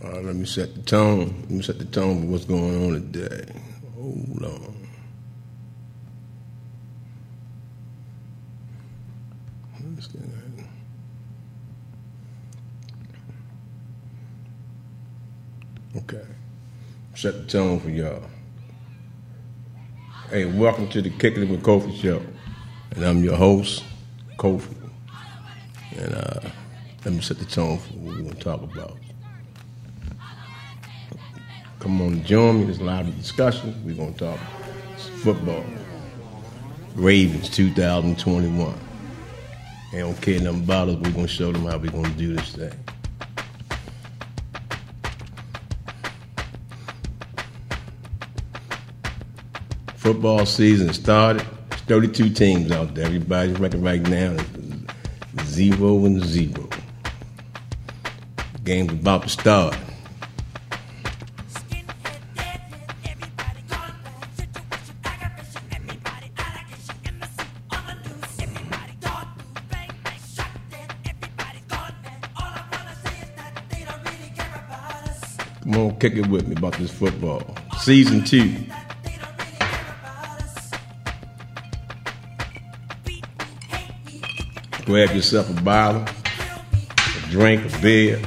All right, let me set the tone. Let me set the tone for what's going on today. Hold on. Okay. Set the tone for y'all. Hey, welcome to the Kicking It with Kofi show. And I'm your host, Kofi. And uh, let me set the tone for what we're going to talk about. Come on, join me. There's a lot of discussion. We're going to talk football. Ravens 2021. They don't care nothing about us. We're going to show them how we're going to do this thing. Football season started. There's 32 teams out there. Everybody's record right now is zero and zero. Game's about to start. Kick it with me about this football. Season two. Grab yourself a bottle, a drink, a beer.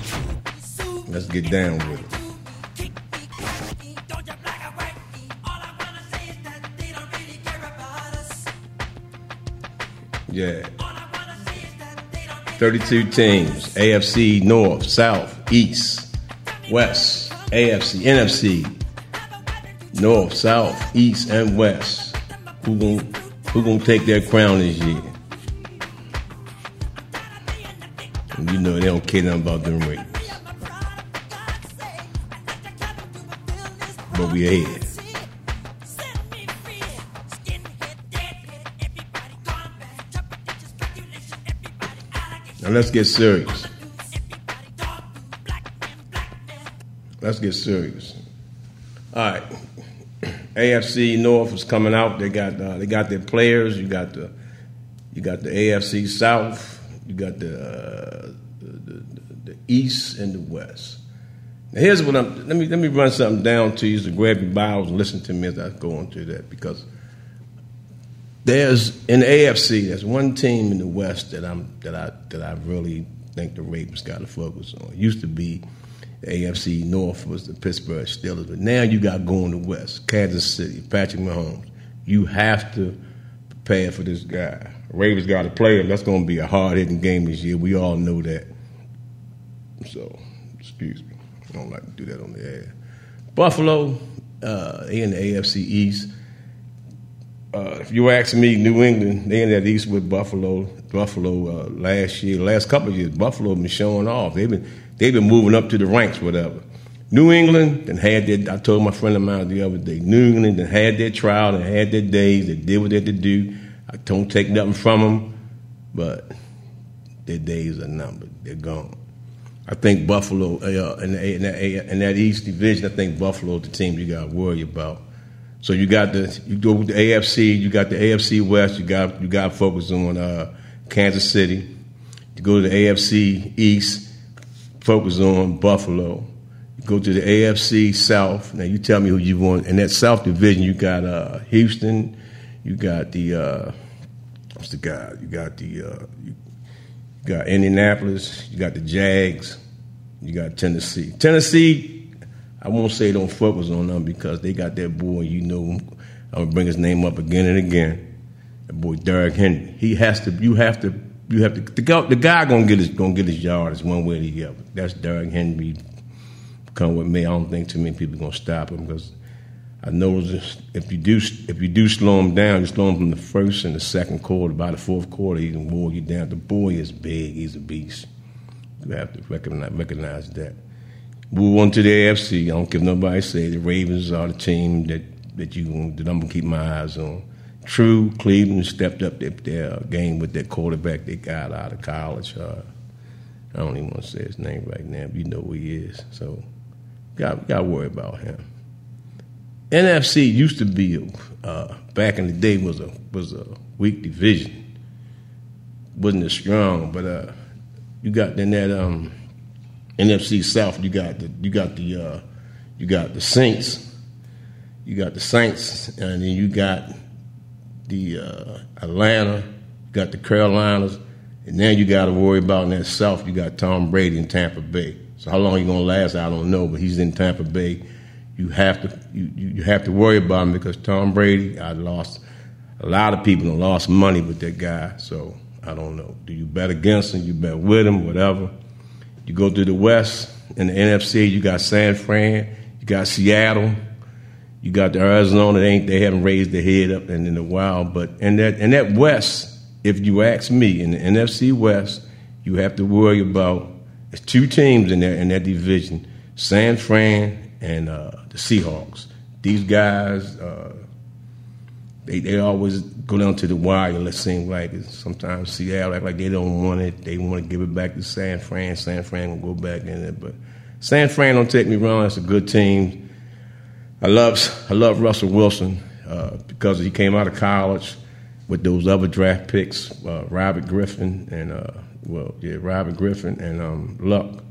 Let's get down with it. Yeah. 32 teams. AFC North, South, East, West, AFC, NFC, North, South, East, and West. Who gonna who gonna take their crown this year? And you know they don't care nothing about them Ravens. But we ahead. Now let's get serious. Let's get serious. All right, AFC North is coming out. They got uh, they got their players. You got the you got the AFC South. You got the, uh, the, the, the East and the West. Now here's what I'm. Let me let me run something down to you. So grab your Bibles and listen to me as I go on through that because there's in the AFC. There's one team in the West that I'm that I that I really think the Ravens got to focus on. It used to be AFC North was the Pittsburgh Steelers, but now you got going to West, Kansas City, Patrick Mahomes. You have to prepare for this guy. Ravens got to play him. That's going to be a hard hitting game this year. We all know that. So, excuse me. I don't like to do that on the air. Buffalo, uh, in the AFC East. Uh, if you ask me, New England, they in that East with Buffalo. Buffalo uh, last year, last couple of years, Buffalo been showing off. They've been they've been moving up to the ranks, whatever. New England then had their. I told my friend of mine the other day. New England then had their trial and had their days. They did what they had to do. I don't take nothing from them, but their days are numbered. They're gone. I think Buffalo uh, in, the, in, that, in that East Division. I think Buffalo is the team you got to worry about. So you got the you go with the AFC. You got the AFC West. You got you got to focus on uh, Kansas City. You go to the AFC East. Focus on Buffalo. You go to the AFC South. Now you tell me who you want. In that South Division, you got uh, Houston. You got the uh, what's the guy? You got the uh, you got Indianapolis. You got the Jags. You got Tennessee. Tennessee, I won't say don't focus on them because they got that boy. You know, I'm gonna bring his name up again and again. That boy Derrick Henry. He has to. You have to. You have to. The guy, the guy gonna get his gonna get his yards one way or the other. That's Derrick Henry. Come with me. I don't think too many people are gonna stop him because I know if you do if you do slow him down, you slow him from the first and the second quarter. By the fourth quarter, he can wore you down. The boy is big. He's a beast. You have to recognize, recognize that. Move on to the AFC. I don't give nobody say the Ravens are the team that that you that I'm gonna keep my eyes on. True, Cleveland stepped up their, their game with their quarterback they got out of college. Uh, I don't even want to say his name right now, but you know who he is. So, got got to worry about him. NFC used to be uh, back in the day was a was a weak division. wasn't as strong, but uh, you got in that um, NFC South, you got the you got the uh, you got the Saints, you got the Saints, and then you got the uh, Atlanta, got the Carolinas, and then you got to worry about in that South. You got Tom Brady in Tampa Bay. So how long he gonna last, I don't know, but he's in Tampa Bay. You have to you, you have to worry about him because Tom Brady, I lost a lot of people have lost money with that guy. So I don't know. Do you bet against him? You bet with him? Whatever. You go to the West in the NFC. You got San Fran. You got Seattle. You got the Arizona. They ain't they haven't raised their head up in, in a while. But in that in that West, if you ask me, in the NFC West, you have to worry about there's two teams in that in that division: San Fran and uh, the Seahawks. These guys. Uh, they they always go down to the wire. It seems like sometimes Seattle act like they don't want it. They want to give it back to San Fran. San Fran will go back in it, but San Fran don't take me wrong. That's a good team. I love I love Russell Wilson uh, because he came out of college with those other draft picks, uh, Robert Griffin and uh, well, yeah, Robert Griffin and um, Luck,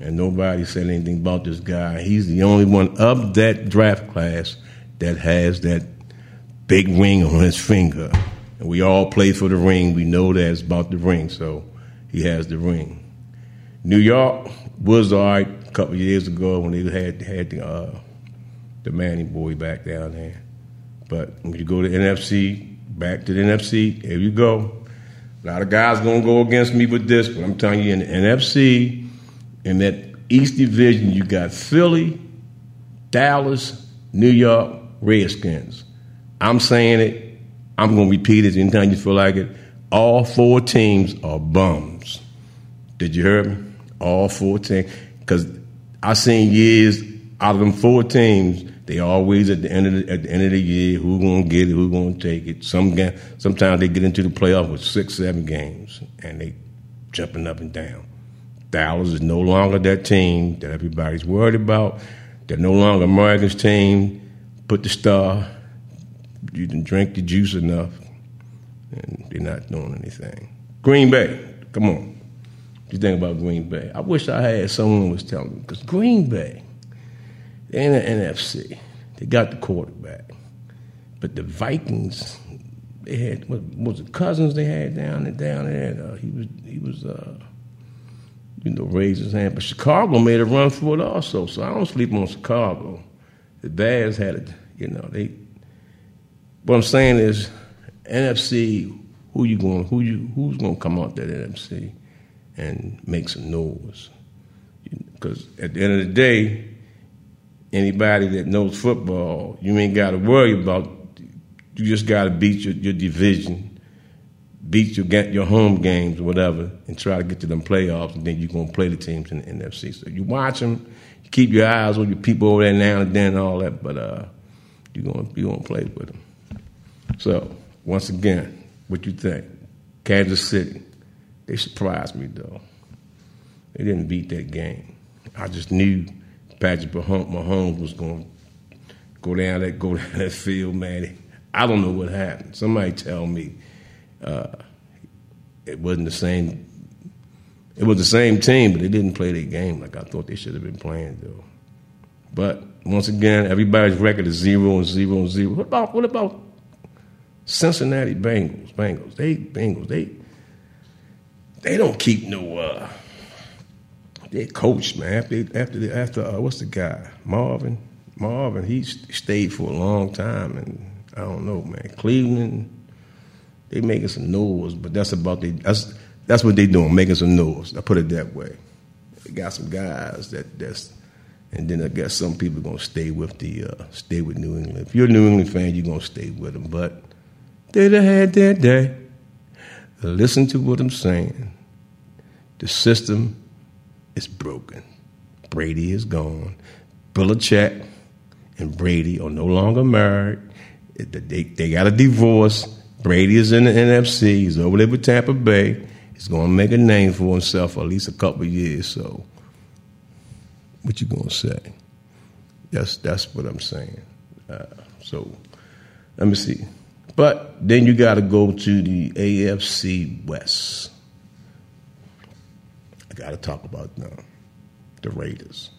and nobody said anything about this guy. He's the only one of that draft class that has that big ring on his finger. And we all play for the ring. We know that it's about the ring, so he has the ring. New York was all right a couple years ago when they had had the, uh, the Manning boy back down there. But when you go to NFC, back to the NFC, here you go. A lot of guys gonna go against me with this, but I'm telling you, in the NFC, in that East Division, you got Philly, Dallas, New York, Redskins. I'm saying it. I'm to repeat it anytime you feel like it. All four teams are bums. Did you hear me? All four teams. Because I seen years out of them four teams, they always at the end of the, at the end of the year, who gonna get it, who gonna take it. Some game, sometimes they get into the playoff with six, seven games, and they jumping up and down. Dallas is no longer that team that everybody's worried about. They're no longer America's team. Put the star you didn't drink the juice enough, and they're not doing anything. Green Bay, come on. You think about Green Bay? I wish I had someone was telling me because Green Bay, they're in the NFC. They got the quarterback, but the Vikings, they had what was it Cousins they had down there down there. Uh, he was he was uh, you know raised his hand, but Chicago made a run for it also. So I don't sleep on Chicago. The Bears had it, you know they what I'm saying is, NFC, who you going? Who you? Who's going to come out that NFC and make some noise? Because at the end of the day, anybody that knows football, you ain't got to worry about. You just got to beat your, your division, beat your your home games, whatever, and try to get to them playoffs, and then you're gonna play the teams in the NFC. So you watch them, you keep your eyes on your people over there now and then, and all that, but uh, you're gonna you gonna play with them. So, once again, what you think? Kansas City. They surprised me, though. They didn't beat that game. I just knew Patrick Mahomes was going to go down that go down that field, man. I don't know what happened. Somebody tell me uh, it wasn't the same. It was the same team, but they didn't play their game like I thought they should have been playing, though. But once again, everybody's record is zero and zero and zero. What about what about Cincinnati Bengals, Bengals, they Bengals, they they don't keep no uh their coach, man. After after after uh, what's the guy? Marvin. Marvin, he stayed for a long time and I don't know, man. Cleveland, they making some noise, but that's about they that's that's what they doing, making some noise. I put it that way. They got some guys that that's and then I guess some people gonna stay with the uh, stay with New England. If you're a New England fan, you're gonna stay with them. But they'd have had their day. Listen to what I'm saying. The system is broken. Brady is gone. Belichick and Brady are no longer married. They, they got a divorce. Brady is in the NFC. He's over there with Tampa Bay. He's going to make a name for himself for at least a couple years. So, what you going to say? That's that's what I'm saying. Uh, so, let me see. But then you got to go to the AFC West. Got to talk about now. the Raiders.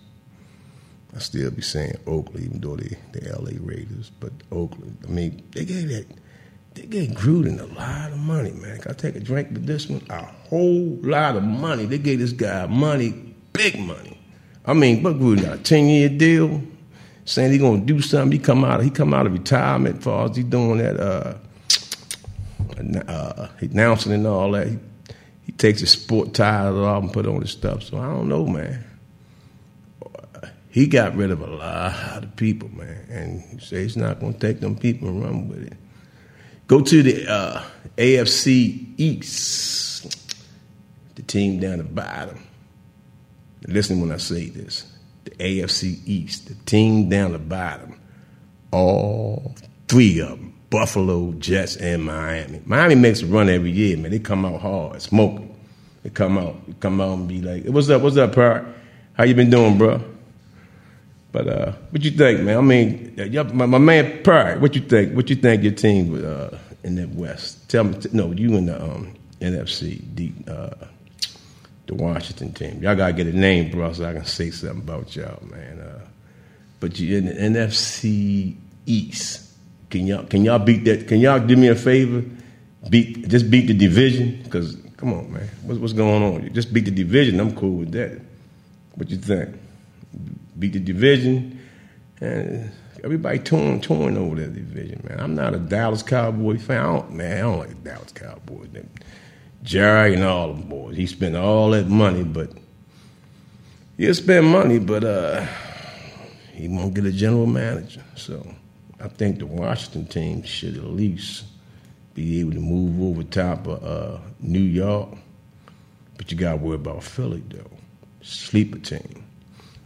I still be saying Oakland, even though they the L.A. Raiders, but Oakland. I mean, they gave that they gave Gruden a lot of money, man. Can I take a drink with this one? A whole lot of money. They gave this guy money, big money. I mean, but Gruden got a ten year deal, saying he gonna do something. He come out, he come out of retirement. For as he doing that, uh, uh, announcing and all that. He takes his sport tires off and put on his stuff. So I don't know, man. He got rid of a lot of people, man, and he says he's not going to take them people and run with it. Go to the uh, AFC East, the team down the bottom. Listen when I say this. The AFC East, the team down the bottom, all three of them, Buffalo, Jets, and Miami. Miami makes a run every year, man. They come out hard, smoking. Come out, come out and be like, "What's up? What's up, Park? How you been doing, bro?" But uh, what you think, man? I mean, my, my man Pride. What you think? What you think your team uh, in the West? Tell me. No, you in the um, NFC, the uh, the Washington team. Y'all gotta get a name, bro, so I can say something about y'all, man. Uh, but you in the NFC East. Can y'all can y'all beat that? Can y'all do me a favor? Beat just beat the division because come on, man. What's, what's going on? You Just beat the division. I'm cool with that. What you think? beat the division, and everybody torn torn over that division, man. I'm not a Dallas Cowboy fan. I don't, man, I don't like the Dallas Cowboys. Jerry and all the boys. He spent all that money, but he'll spend money, but uh, he won't get a general manager. So I think the Washington team should at least be able to move over top of uh, New York. But you got to worry about Philly, though. Sleeper team.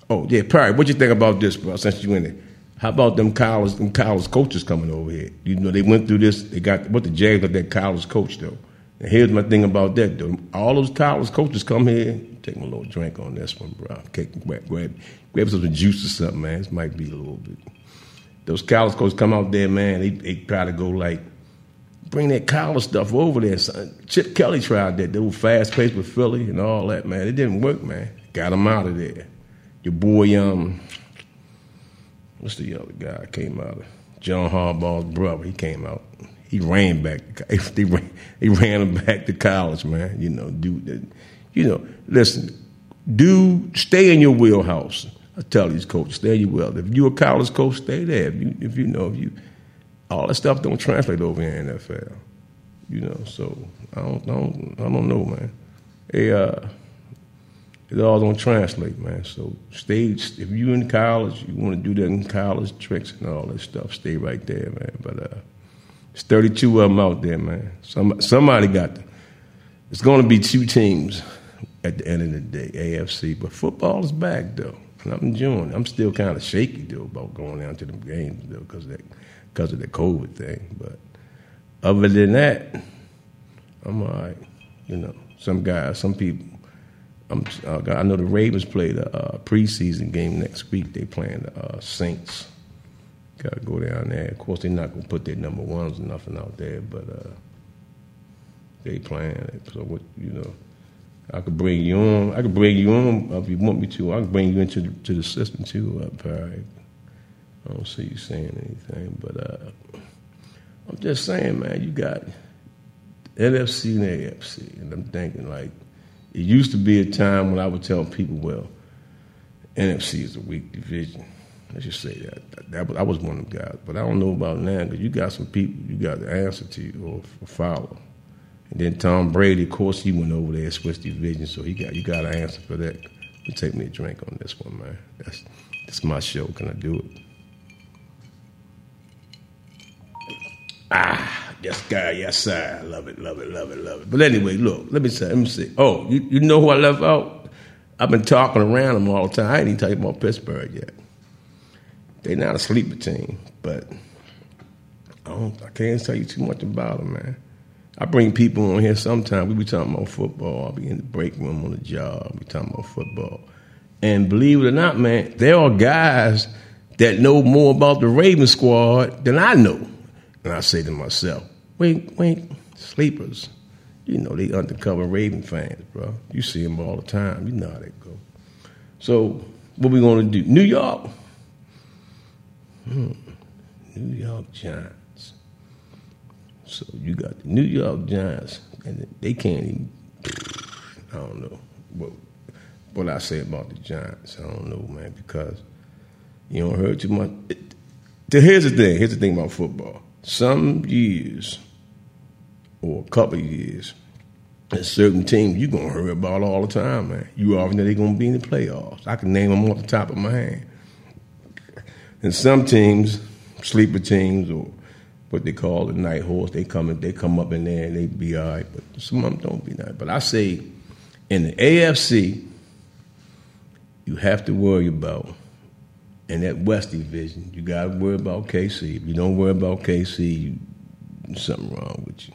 Oh yeah, Perry. What you think about this, bro? Since you in it, how about them college them college coaches coming over here? You know they went through this. They got what the Jags got that college coach though. And here's my thing about that though. All those college coaches come here. Take my little drink on this one, bro. Okay, grab, grab, grab some juice or something, man. This might be a little bit. Those college coaches come out there, man. They, they try to go like bring that college stuff over there. Son. Chip Kelly tried that. They were fast paced with Philly and all that, man. It didn't work, man. Got them out of there your boy, um, what's the other guy came out? of? John Harbaugh's brother. He came out. He ran back. He ran, he ran him back to college, man. You know, do you know? Listen, do stay in your wheelhouse. I tell these coaches, stay in your wheelhouse. If you're a college coach, stay there. If you, if you know, if you all that stuff don't translate over in NFL. You know, so I don't, I don't, I don't know, man. Uh, it all don't translate, man. So stay. If you in college, you want to do that in college tricks and all that stuff. Stay right there, man. But uh, it's 32 of them out there, man. Some somebody got. them. it's going to be two teams at the end of the day, AFC. But football is back though, and I'm enjoying. It. I'm still kind of shaky though about going down to them games though, because that because of the COVID thing. But other than that, I'm all right. You know, some guys, some people uh, i know the Ravens play the uh, preseason game next week. They playing the uh, Saints. Got to go down there. Of course, they're not gonna put their number ones or nothing out there, but uh, they playing it. So what you know, I could bring you on. I could bring you on if you want me to. I can bring you into the, to the system too, uh, Perry. I don't see you saying anything, but uh, I'm just saying, man. You got NFC and AFC, and I'm thinking like it used to be a time when I would tell people, well, NFC is a weak division. Let's just say that. that, that I was one of them guys. But I don't know about now because you got some people you got to answer to or follow. And then Tom Brady, of course, he went over there and switched division, so he got you got to answer for that. Take me a drink on this one, man. That's that's my show. Can I do it? Ah. Yes, God, yes, sir. Love it, love it, love it, love it. But anyway, look, let me say, let me see. Oh, you, you know who I left out? I've been talking around them all the time. I ain't even talking about Pittsburgh yet. They're not a sleeper team, but I don't. I can't tell you too much about them, man. I bring people on here sometimes. We be talking about football. I'll be in the break room on the job. We talking about football, and believe it or not, man, there are guys that know more about the Raven squad than I know. And I say to myself, wink, wink, sleepers. You know, they undercover Raven fans, bro. You see them all the time. You know how they go. So what we going to do? New York. Hmm. New York Giants. So you got the New York Giants, and they can't even. I don't know what what I say about the Giants. I don't know, man, because you don't heard too much. It, here's the thing. Here's the thing about football. Some years, or a couple of years, a certain team you're gonna hear about all the time, man. You already know they're gonna be in the playoffs. I can name them off the top of my hand. And some teams, sleeper teams, or what they call the night horse, they come they come up in there and they be all right. But some of them don't be nice. But I say, in the AFC, you have to worry about in that West Division. You got to worry about KC. If you don't worry about KC, you, something wrong with you.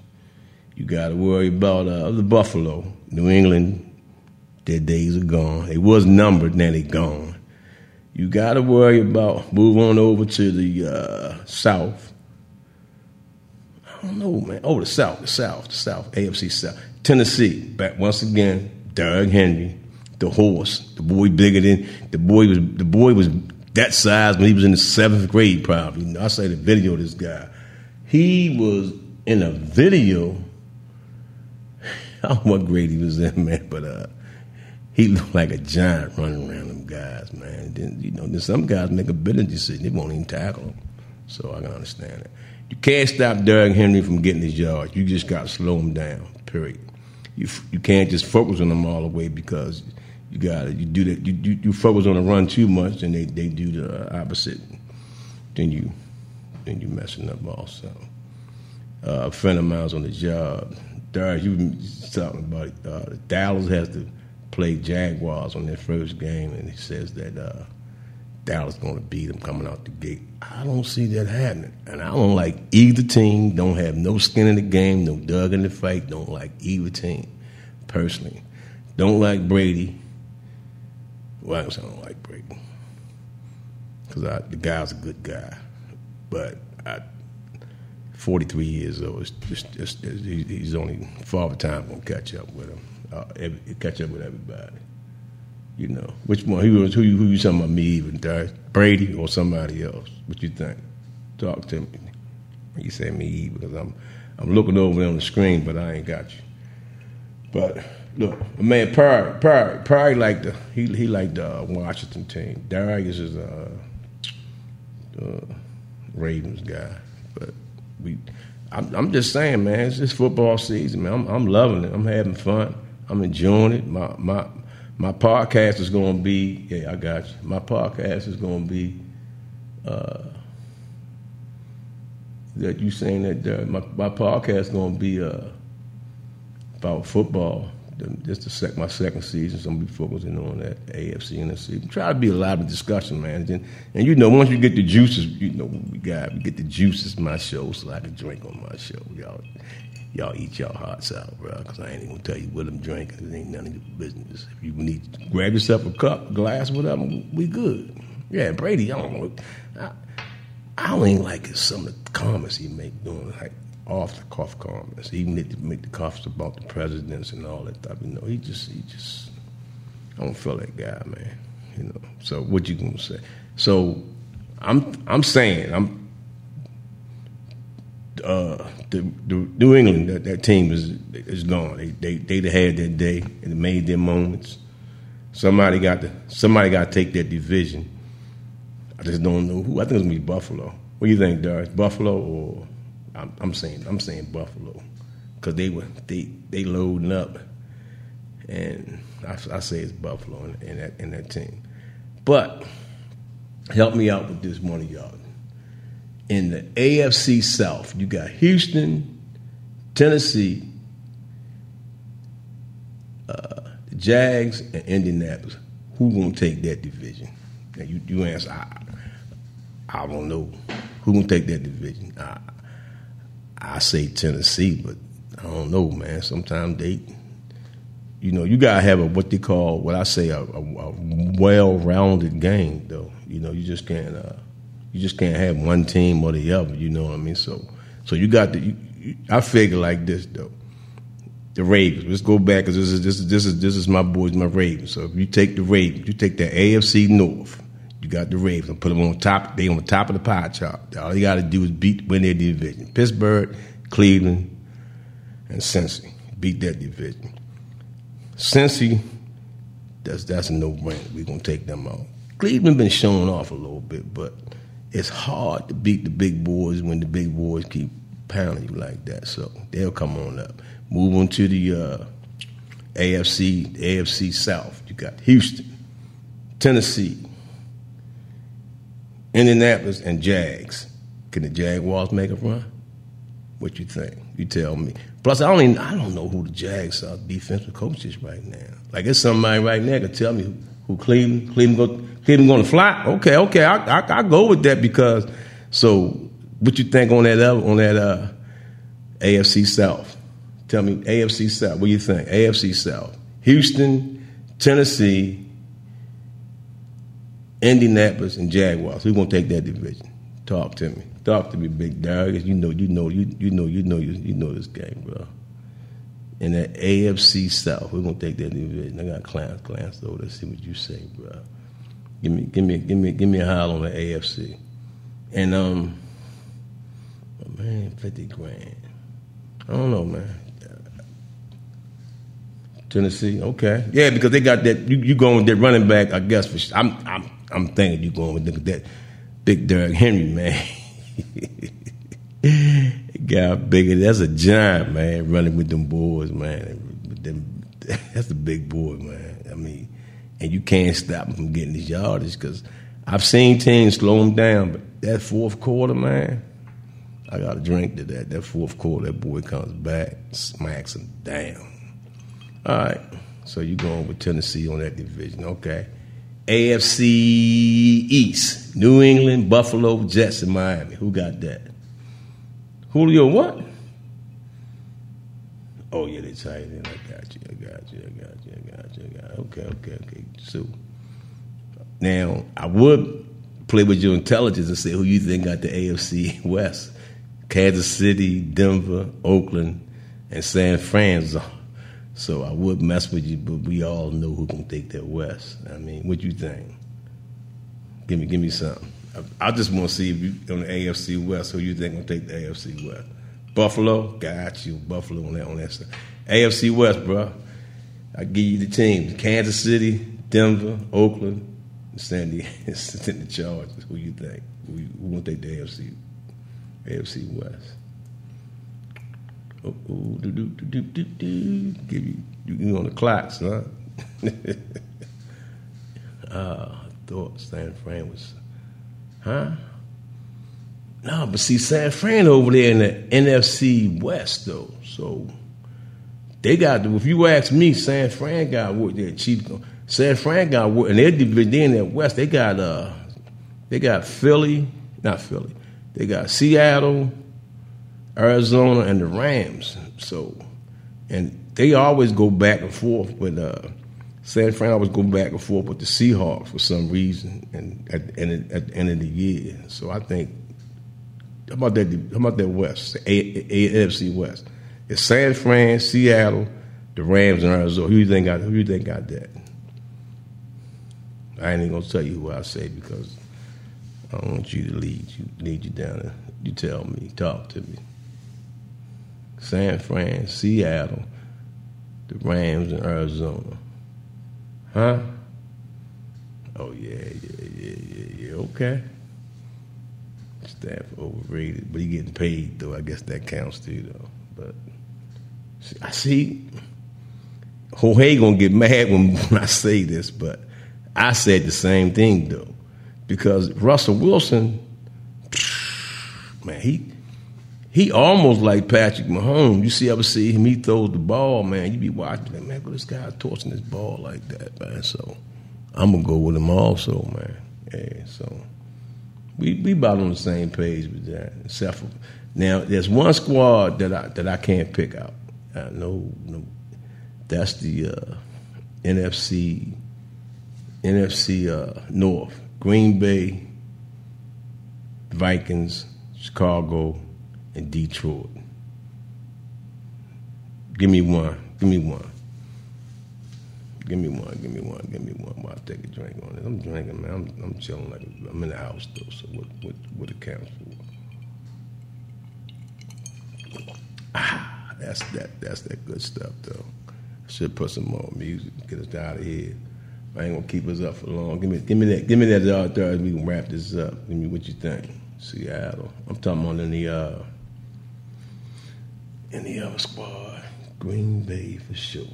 You got to worry about uh, the Buffalo, New England. Their days are gone. They was numbered, now they gone. You got to worry about move on over to the uh, South. I don't know, man. Oh, the South, the South, the South, AFC South, Tennessee. Back once again, Doug Henry, the horse, the boy bigger than the boy was. The boy was that size when he was in the seventh grade, probably. I say the video of this guy. He was in a video I don't know what grade he was in, man, but uh, he looked like a giant running around them guys, man. Then, you know, some guys make a business decision; they won't even tackle him. So I can understand that. You can't stop Derrick Henry from getting his yards. You just got to slow him down. Period. You you can't just focus on them all the way because you got it. you do that. You, you, you focus on the run too much, and they, they do the opposite. Then you then you messing up also. Uh, a friend of mine's on the job Darius, you talking about uh, Dallas has to play Jaguars on their first game, and he says that uh, Dallas going to beat them coming out the gate. I don't see that happening, and I don't like either team. Don't have no skin in the game, no dug in the fight. Don't like either team, personally. Don't like Brady. Well, I don't like Brady because the guy's a good guy, but I 43 years old. It's just, it's, it's, he's only Father Time gonna catch up with him, uh, every, catch up with everybody. You know, which one? Who who who you talking about? Me even Brady or somebody else? What you think? Talk to me. You say me because I'm I'm looking over there on the screen, but I ain't got you. But look, man, Perry, Perry, Perry like the he he like the uh, Washington team. Darius is a uh, uh, Ravens guy, but we, I'm, I'm, just saying, man, it's just football season, man. I'm, I'm, loving it. I'm having fun. I'm enjoying it. My my my podcast is going to be, yeah, I got you. My podcast is going to be. Uh, that you saying that uh, my my podcast is going to be uh, about football this the sec, my second season, so I'm gonna be focusing on that AFC NFC. Try to be a lot of discussion, man. And, and, you know, once you get the juices, you know, we got we get the juices my show, so I can drink on my show. Y'all, y'all eat y'all hearts out, bro. Because I ain't even gonna tell you what I'm drinking. It ain't none of your business. If you need to grab yourself a cup, glass, whatever, we good. Yeah, Brady. I don't know. I, I don't even like some of the comments he make doing like off the cuff comments. He even to make the cuffs about the presidents and all that stuff. You know, he just he just I don't feel that guy, man. You know. So what you gonna say? So I'm I'm saying I'm uh, the, the New England that, that team is is gone. They they they had their day and made their moments. Somebody got to somebody got to take that division. I just don't know who. I think it's gonna be Buffalo. What do you think, Darius? Buffalo or I'm, I'm saying I'm saying Buffalo because they were they they loading up, and I, I say it's Buffalo in, that in that team. But help me out with this one of y'all. In the AFC South, you got Houston, Tennessee, uh, the Jags, and Indianapolis. Who gonna take that division? Now you you answer. I, I don't know. Who gonna take that division? I, I say Tennessee, but I don't know, man. Sometimes they, you know, you gotta have a what they call what I say a, a, a well-rounded game, though. You know, you just can't uh, you just can't have one team or the other. You know what I mean? So, so you got to. You, you, I figure like this though. the Ravens. Let's go back because this is this is this is this is my boys, my Ravens. So if you take the Ravens, you take the AFC North. You got the Ravens and put them on top. They on the top of the pie chart. All you got to do is beat win their division. Pittsburgh, Cleveland, and Cincy beat that division. Cincy, that's that's a no brainer. We're gonna take them out. Cleveland been showing off a little bit, but it's hard to beat the big boys when the big boys keep pounding you like that. So they'll come on up. Move on to the uh, AFC, AFC South. You got Houston, Tennessee, Indianapolis, and Jags. Can the Jaguars make a run? What you think? You tell me. Plus, I don't even, I don't know who the Jags are defensive coaches right now. Like it's somebody right now can tell me who, who Cleveland Cleveland go, Cleveland going to fly. Okay, okay, I, I I go with that because. So, what you think on that on that uh, AFC South? Tell me AFC South. What do you think? AFC South. Houston, Tennessee, Indianapolis, and Jaguars. Who's gonna take that division? Talk to me. Talk to me, Big Dog. You know, you know, you you know, you know, you, you know this game, bro. In that AFC South, we're gonna take that division. I got Clarence, Clarence over. Let's see what you say, bro. Give me, give me, give me, give me a howl on the AFC. And um, oh, man, fifty grand. I don't know, man. Tennessee, okay, yeah, because they got that. You, you going with that running back, I guess. For I'm, I'm, I'm thinking you going with that big Derrick Henry, man. got bigger. That's a giant, man. Running with them boys, man. Them, that's a big boy, man. I mean, and you can't stop him from getting his yardage because I've seen teams slow him down, but that fourth quarter, man. I got a drink to that. That fourth quarter, that boy comes back, smacks him down. All right. So you going with Tennessee on that division. Okay. AFC East. New England, Buffalo, Jets, and Miami. Who got that? Julio what? Oh yeah, they tight end. I got you. I got you. I got you. I got you. I got you. Okay, okay, okay. So now I would play with your intelligence and say who you think got the AFC West. Kansas City, Denver, Oakland, and San Francisco. So I would mess with you, but we all know who can take that West. I mean, what you think? Give me, give me something. I, I just want to see if you on the AFC West, who you think gonna take the AFC West? Buffalo, got you. Buffalo on that on that side. AFC West, bro. I give you the teams: Kansas City, Denver, Oakland, San Diego, the Chargers. Who you think? Who, who will take the AFC AFC West? Oh, oh, do, do, do, do, do. Give you, you on the clocks, huh? uh, I thought San Fran was, huh? No, but see, San Fran over there in the NFC West, though. So they got, if you ask me, San Fran got what their chief, San Fran got what, and they're in that West, they got, uh, they got Philly, not Philly, they got Seattle, Arizona and the Rams. So, and they always go back and forth with uh, San Fran. Always go back and forth with the Seahawks for some reason, and at, and at the end of the year. So I think how about that? How about that West, the AFC West? It's San Fran, Seattle, the Rams, and Arizona. Who you think got? Who you think got that? I ain't even gonna tell you who I say because I don't want you to lead you lead you down. There. You tell me, talk to me. San Fran, Seattle, the Rams in Arizona. Huh? Oh yeah, yeah, yeah, yeah, yeah. Okay. Staff overrated, but he getting paid though. I guess that counts too though. But I see Jorge gonna get mad when, when I say this, but I said the same thing though, because Russell Wilson, man, he he almost like Patrick Mahomes. You see, ever see him? He throws the ball, man. You be watching, like, man, this guy tossing this ball like that, man. So I'm gonna go with him also, man. Yeah, so we we about on the same page with that. Except for now, there's one squad that I that I can't pick out. Uh, no, no, that's the uh, NFC NFC uh, North. Green Bay, Vikings, Chicago, in Detroit. Give me one. Give me one. Give me one. Give me one. Give me one. While I take a drink on it. I'm drinking, man. I'm, I'm chilling like I'm in the house though. So what what what it counts for? Ah, that's that. That's that good stuff though. Should put some more music. Get us out of here. I ain't gonna keep us up for long. Give me, give me that, give me that uh. We can wrap this up. Give me what you think. Seattle. I'm talking about in the uh, in the other squad. Green Bay for sure.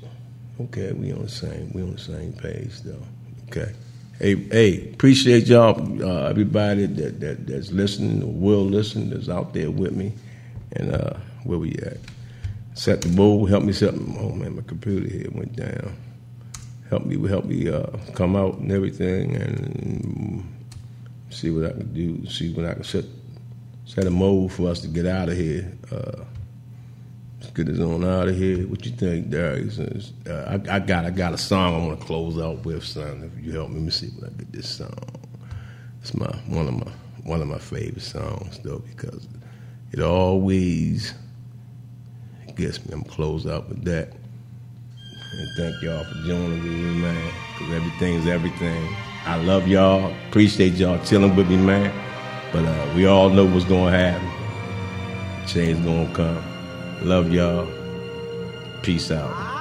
Okay, we on the same, we on the same page though. Okay. Hey, hey, appreciate y'all, uh, everybody that, that that's listening or will listen, that's out there with me, and uh, where we at. Set the bowl, help me set. Oh man, my computer here went down help me help me uh, come out and everything, and see what I can do. See what I can set set a mold for us to get out of here. Uh, let's get us on out of here. What you think, Darius? Uh, I, I, got I got a song I want to close out with, son. If you help me, let me see what I get this song. It's my one of my one of my favorite songs though because it always gets me. I'm close out with that. And thank y'all for joining with me, man. Because everything's everything. I love y'all. Appreciate y'all chilling with me, man. But uh, we all know what's to happen. Change to come. Love y'all. Peace out.